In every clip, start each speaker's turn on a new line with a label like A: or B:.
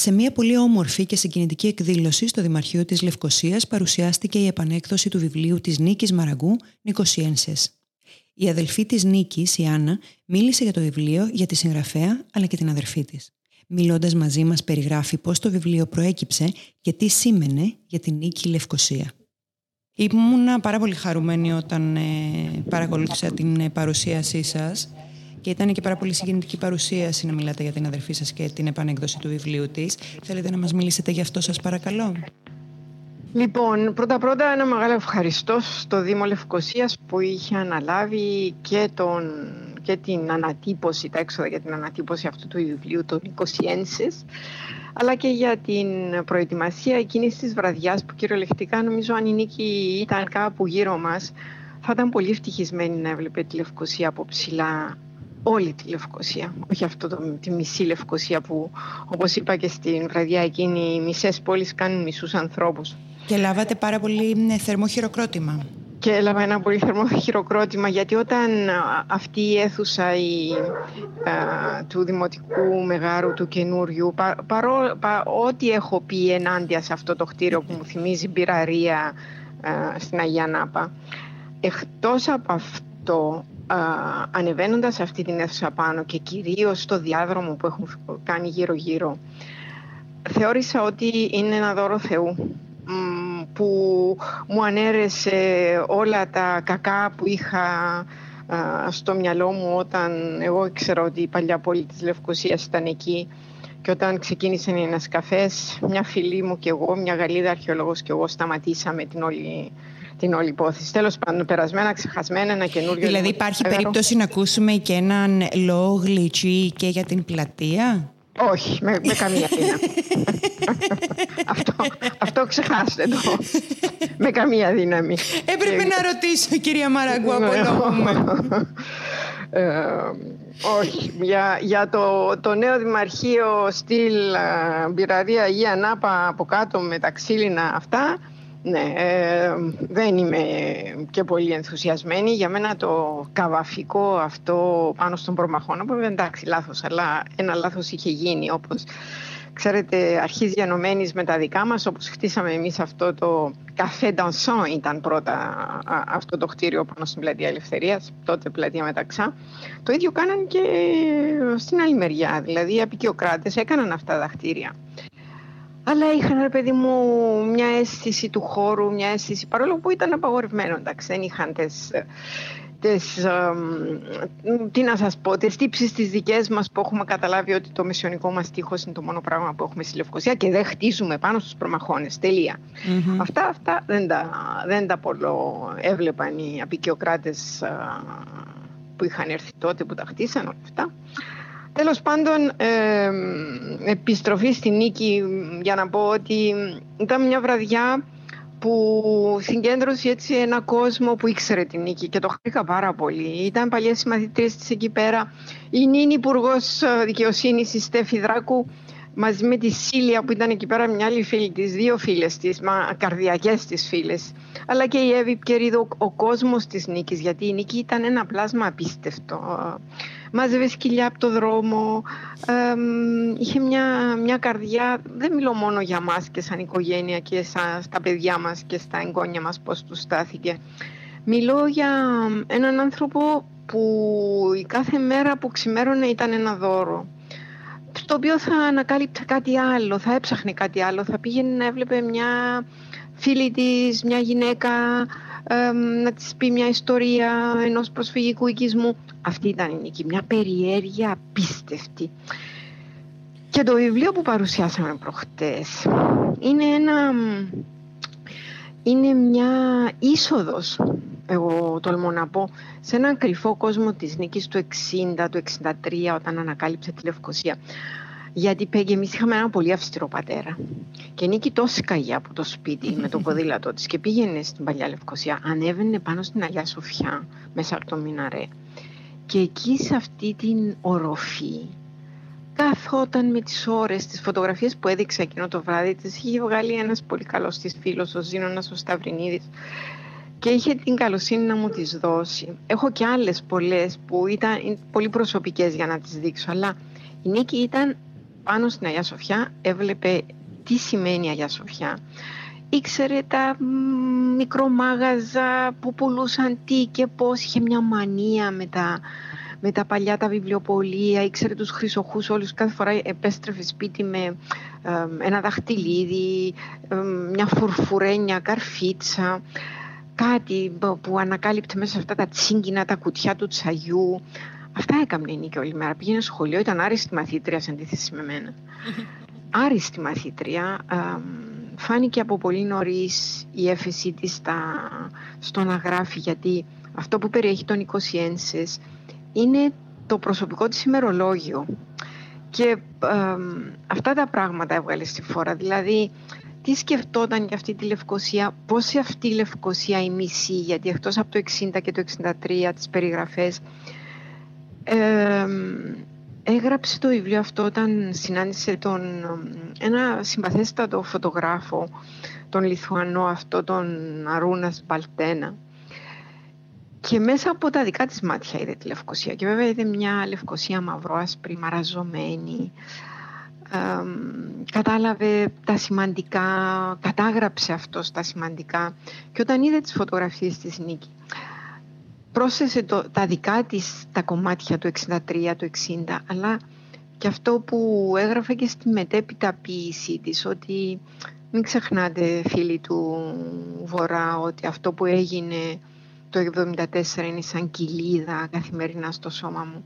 A: Σε μια πολύ όμορφη και συγκινητική εκδήλωση στο Δημαρχείο της Λευκοσίας παρουσιάστηκε η επανέκδοση του βιβλίου της Νίκης Μαραγκού «Νικοσιένσες». Η αδελφή της Νίκης, η Άννα, μίλησε για το βιβλίο, για τη συγγραφέα αλλά και την αδερφή της. Μιλώντας μαζί μας περιγράφει πώς το βιβλίο προέκυψε και τι σήμαινε για την Νίκη Λευκοσία. Ήμουν πάρα πολύ χαρούμενη όταν ε, παρακολούθησα την ε, παρουσίασή σας και ήταν και πάρα πολύ συγκινητική παρουσίαση να μιλάτε για την αδερφή σας και την επανέκδοση του βιβλίου της. Θέλετε να μας μιλήσετε γι' αυτό σας παρακαλώ;
B: Λοιπόν, πρώτα-πρώτα ένα μεγάλο ευχαριστώ στο Δήμο Λευκοσίας που είχε αναλάβει και, τον, και την ανατύπωση, τα έξοδα για την ανατύπωση αυτού του βιβλίου των 20 αλλά και για την προετοιμασία εκείνης της βραδιάς που κυριολεκτικά νομίζω αν η Νίκη ήταν κάπου γύρω μας θα ήταν πολύ ευτυχισμένη να έβλεπε τη Λευκοσία από ψηλά όλη τη Λευκοσία, όχι αυτό το, τη μισή Λευκοσία που όπως είπα και στην βραδιά εκείνη οι μισές πόλεις κάνουν μισούς ανθρώπους.
A: Και λάβατε πάρα πολύ ναι, θερμό χειροκρότημα.
B: Και έλαβα ένα πολύ θερμό χειροκρότημα γιατί όταν αυτή η αίθουσα η, του Δημοτικού Μεγάρου του καινούριου παρό, ό,τι έχω πει ενάντια σε αυτό το κτίριο που μου θυμίζει μπειραρία στην Αγία Νάπα εκτός από αυτό ανεβαίνοντας αυτή την αίθουσα πάνω και κυρίως στο διάδρομο που έχουν κάνει γύρω-γύρω θεώρησα ότι είναι ένα δώρο Θεού που μου ανέρεσε όλα τα κακά που είχα στο μυαλό μου όταν εγώ ήξερα ότι η παλιά πόλη της Λευκοσίας ήταν εκεί και όταν ξεκίνησαν οι καφές, μια φίλη μου και εγώ, μια Γαλλίδα αρχαιολόγος και εγώ σταματήσαμε την όλη την όλη υπόθεση. Τέλος πάντων, περασμένα, ξεχασμένα, ένα καινούριο.
A: Δηλαδή, υπάρχει περίπτωση να ακούσουμε και έναν λόγο γλυτσί και για την πλατεία;
B: Όχι, με, με καμία δύναμη. αυτό, αυτό ξεχάστε το. με καμία δύναμη.
A: Έπρεπε να ρωτήσω, κυρία Μαραγκού, απολόγουμε.
B: ε, όχι, για, για το, το νέο δημαρχείο στυλ Μπειραρία Αγία Νάπα από κάτω με τα ξύλινα αυτά ναι, ε, δεν είμαι και πολύ ενθουσιασμένη. Για μένα το καβαφικό αυτό πάνω στον προμαχώνα, που εντάξει λάθος, αλλά ένα λάθος είχε γίνει όπως ξέρετε αρχίζει διανομένης με τα δικά μας όπως χτίσαμε εμείς αυτό το καφέ Dansant ήταν πρώτα αυτό το κτίριο πάνω στην πλατεία Ελευθερίας, τότε πλατεία Μεταξά. Το ίδιο κάναν και στην άλλη μεριά, δηλαδή οι απεικιοκράτες έκαναν αυτά τα κτίρια αλλά είχαν, ρε παιδί μου, μια αίσθηση του χώρου, μια αίσθηση, παρόλο που ήταν απαγορευμένο, εντάξει, δεν είχαν τις, τις, τι να σας πω, τις τύψεις τις δικές μας που έχουμε καταλάβει ότι το μεσαιωνικό μας τείχος είναι το μόνο πράγμα που έχουμε στη Λευκοσία και δεν χτίζουμε πάνω στους προμαχώνες, Αυτά, αυτά δεν τα, δεν τα πολλο έβλεπαν οι απεικιοκράτες που είχαν έρθει τότε που τα χτίσαν όλα αυτά. Τέλος πάντων, επιστροφή στη νίκη για να πω ότι ήταν μια βραδιά που συγκέντρωσε έτσι ένα κόσμο που ήξερε την νίκη και το χάρηκα πάρα πολύ. Ήταν παλιές συμμαθητρίες της εκεί πέρα. Η νίνη υπουργός δικαιοσύνης, η Στέφη Δράκου, μαζί με τη Σίλια που ήταν εκεί πέρα μια άλλη φίλη της, δύο φίλες της, μα καρδιακές της φίλες, αλλά και η Εύη Πκερίδο, ο κόσμος της Νίκης, γιατί η Νίκη ήταν ένα πλάσμα απίστευτο. Μάζευε σκυλιά από το δρόμο, είχε μια, μια καρδιά, δεν μιλώ μόνο για μας και σαν οικογένεια και σαν, στα παιδιά μας και στα εγγόνια μας πώς τους στάθηκε. Μιλώ για έναν άνθρωπο που η κάθε μέρα που ξημέρωνε ήταν ένα δώρο στο οποίο θα ανακάλυψε κάτι άλλο, θα έψαχνε κάτι άλλο, θα πήγαινε να έβλεπε μια φίλη της, μια γυναίκα, να της πει μια ιστορία ενός προσφυγικού οικισμού. Αυτή ήταν η νίκη, μια περιέργεια απίστευτη. Και το βιβλίο που παρουσιάσαμε προχτές είναι ένα... Είναι μια είσοδος εγώ τολμώ να πω, σε έναν κρυφό κόσμο της νίκης του 60, του 63, όταν ανακάλυψε τη Λευκοσία. Γιατί πήγε, εμείς είχαμε ένα πολύ αυστηρό πατέρα. Και Νίκη τόσο καγιά από το σπίτι με το ποδήλατό της και πήγαινε στην παλιά Λευκοσία. Ανέβαινε πάνω στην Αγιά Σοφιά, μέσα από το Μιναρέ. Και εκεί σε αυτή την οροφή καθόταν με τις ώρες, τις φωτογραφίες που έδειξα εκείνο το βράδυ τις είχε βγάλει ένας πολύ καλός της φίλος, ο Ζήνωνας ο Σταυρινίδης και είχε την καλοσύνη να μου τις δώσει. Έχω και άλλες πολλές που ήταν πολύ προσωπικές για να τις δείξω, αλλά η Νίκη ήταν πάνω στην Αγιά Σοφιά, έβλεπε τι σημαίνει Αγιά Σοφιά. Ήξερε τα μικρομάγαζα που πουλούσαν τι και πώς, είχε μια μανία με τα με τα παλιά τα βιβλιοπολία, ήξερε τους χρυσοχούς όλους, κάθε φορά επέστρεφε σπίτι με ένα δαχτυλίδι, μια φουρφουρένια καρφίτσα, κάτι που ανακάλυπτε μέσα σε αυτά τα τσίγκινα, τα κουτιά του τσαγιού. Αυτά έκαμε η Νίκη όλη μέρα. Πήγαινε σχολείο, ήταν άριστη μαθήτρια σε αντίθεση με μένα. άριστη μαθήτρια. φάνηκε από πολύ νωρίς η έφεση της στο να γράφει γιατί αυτό που περιέχει τον 20 είναι το προσωπικό της ημερολόγιο. Και αυτά τα πράγματα έβγαλε στη φόρα. Δηλαδή, τι σκεφτόταν για αυτή τη Λευκοσία, πώς αυτή η Λευκοσία η μισή, γιατί εκτός από το 60 και το 63 τις περιγραφές, έγραψε το βιβλίο αυτό όταν συνάντησε τον, ένα συμπαθέστατο φωτογράφο, τον Λιθουανό αυτό, τον Αρούνας Μπαλτένα, και μέσα από τα δικά της μάτια είδε τη Λευκοσία. Και βέβαια είδε μια Λευκοσία μαυρό-άσπρη, μαραζωμένη. κατάλαβε τα σημαντικά, κατάγραψε αυτό τα σημαντικά. Και όταν είδε τις φωτογραφίες της Νίκη, πρόσθεσε το, τα δικά της τα κομμάτια του 63, του 60, αλλά και αυτό που έγραφε και στη μετέπειτα ποίησή της, ότι μην ξεχνάτε φίλοι του Βορρά, ότι αυτό που έγινε το 1974 είναι σαν κοιλίδα καθημερινά στο σώμα μου.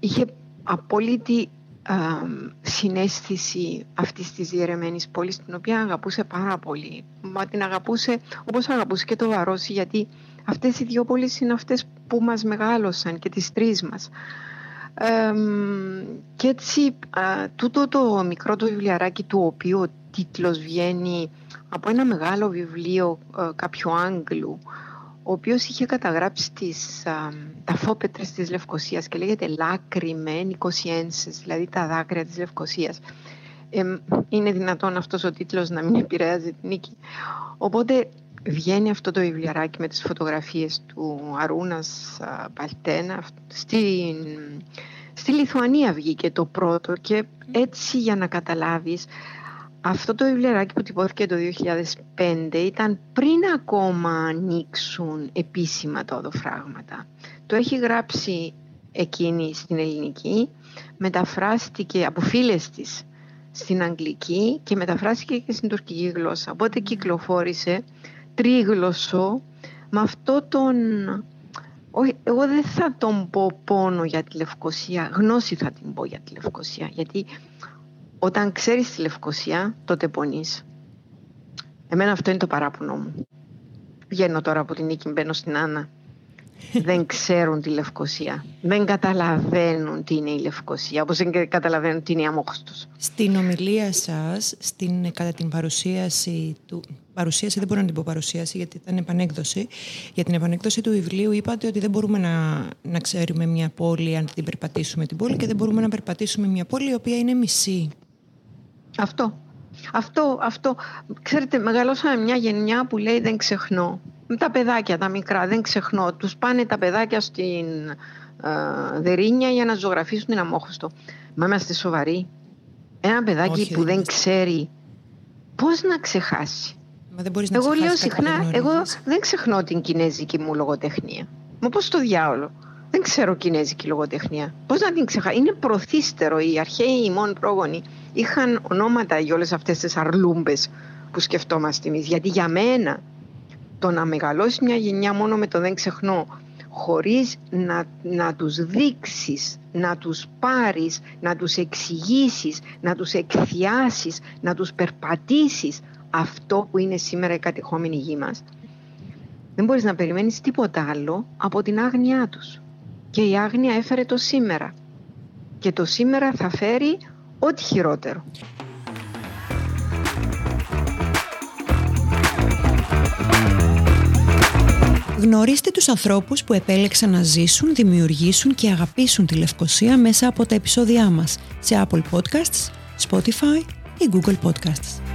B: Είχε απόλυτη α, συνέστηση αυτής της διαιρεμένης πόλης την οποία αγαπούσε πάρα πολύ. Μα την αγαπούσε όπως αγαπούσε και το Βαρόσι γιατί αυτές οι δύο πόλεις είναι αυτές που μας μεγάλωσαν και τις τρεις μας. και έτσι τούτο το μικρό το βιβλιαράκι του οποίου ο τίτλος βγαίνει από ένα μεγάλο βιβλίο κάποιου Άγγλου ο οποίος είχε καταγράψει τις, α, τα φόπετρες της Λευκοσίας και λέγεται «Λάκριμε Νικοσιένσες», δηλαδή τα δάκρυα της Λευκοσίας. είναι δυνατόν αυτός ο τίτλος να μην επηρεάζει την νίκη. Οπότε βγαίνει αυτό το βιβλιαράκι με τις φωτογραφίες του Αρούνας Παλτένα. Στη, στη Λιθουανία βγήκε το πρώτο και έτσι για να καταλάβεις αυτό το βιβλιαράκι που τυπώθηκε το 2005 ήταν πριν ακόμα ανοίξουν επίσημα τα οδοφράγματα. Το έχει γράψει εκείνη στην ελληνική, μεταφράστηκε από φίλες της στην αγγλική και μεταφράστηκε και στην τουρκική γλώσσα. Οπότε κυκλοφόρησε τρίγλωσσο με αυτό τον... εγώ δεν θα τον πω πόνο για τη Λευκοσία, γνώση θα την πω για τη Λευκοσία, γιατί όταν ξέρεις τη Λευκοσία, τότε πονείς. Εμένα αυτό είναι το παράπονο μου. Βγαίνω τώρα από την νίκη, μπαίνω στην Άννα. Δεν ξέρουν τη Λευκοσία. Δεν καταλαβαίνουν τι είναι η Λευκοσία, όπως δεν καταλαβαίνουν τι είναι η Αμόχωστος.
A: Στην ομιλία σας, στην, κατά την παρουσίαση του... Παρουσίαση δεν μπορώ να την πω παρουσίαση γιατί ήταν επανέκδοση. Για την επανέκδοση του βιβλίου είπατε ότι δεν μπορούμε να, να ξέρουμε μια πόλη αν την περπατήσουμε την πόλη και δεν μπορούμε να περπατήσουμε μια πόλη η οποία είναι μισή.
B: Αυτό. Αυτό, αυτό. Ξέρετε, μεγαλώσαμε μια γενιά που λέει δεν ξεχνώ. Με τα παιδάκια, τα μικρά, δεν ξεχνώ. Τους πάνε τα παιδάκια στην ε, Δερίνια για να ζωγραφίσουν την αμόχωστο. Μα είμαστε σοβαροί. Ένα παιδάκι που δεν ξέρει πώς να ξεχάσει;
A: Μα δεν μπορείς να
B: εγώ λέω συχνά, εγώ δεν ξεχνώ την κινέζικη μου λογοτεχνία. Μα πώς το διάολο; Δεν ξέρω κινέζικη λογοτεχνία. Πώς να την ξεχάσω. Είναι προθύστερο. Οι αρχαίοι ημών πρόγονοι είχαν ονόματα για όλες αυτές τις αρλούμπες που σκεφτόμαστε εμείς. Γιατί για μένα το να μεγαλώσεις μια γενιά μόνο με το δεν ξεχνώ χωρίς να, να τους δείξεις, να τους πάρεις, να τους εξηγήσεις, να τους εκθιάσεις, να τους περπατήσεις αυτό που είναι σήμερα η κατεχόμενη γη μας. Δεν μπορείς να περιμένεις τίποτα άλλο από την άγνοιά τους. Και η άγνοια έφερε το σήμερα. Και το σήμερα θα φέρει ό,τι χειρότερο.
A: Γνωρίστε τους ανθρώπους που επέλεξαν να ζήσουν, δημιουργήσουν και αγαπήσουν τη Λευκοσία μέσα από τα επεισόδια μας σε Apple Podcasts, Spotify ή Google Podcasts.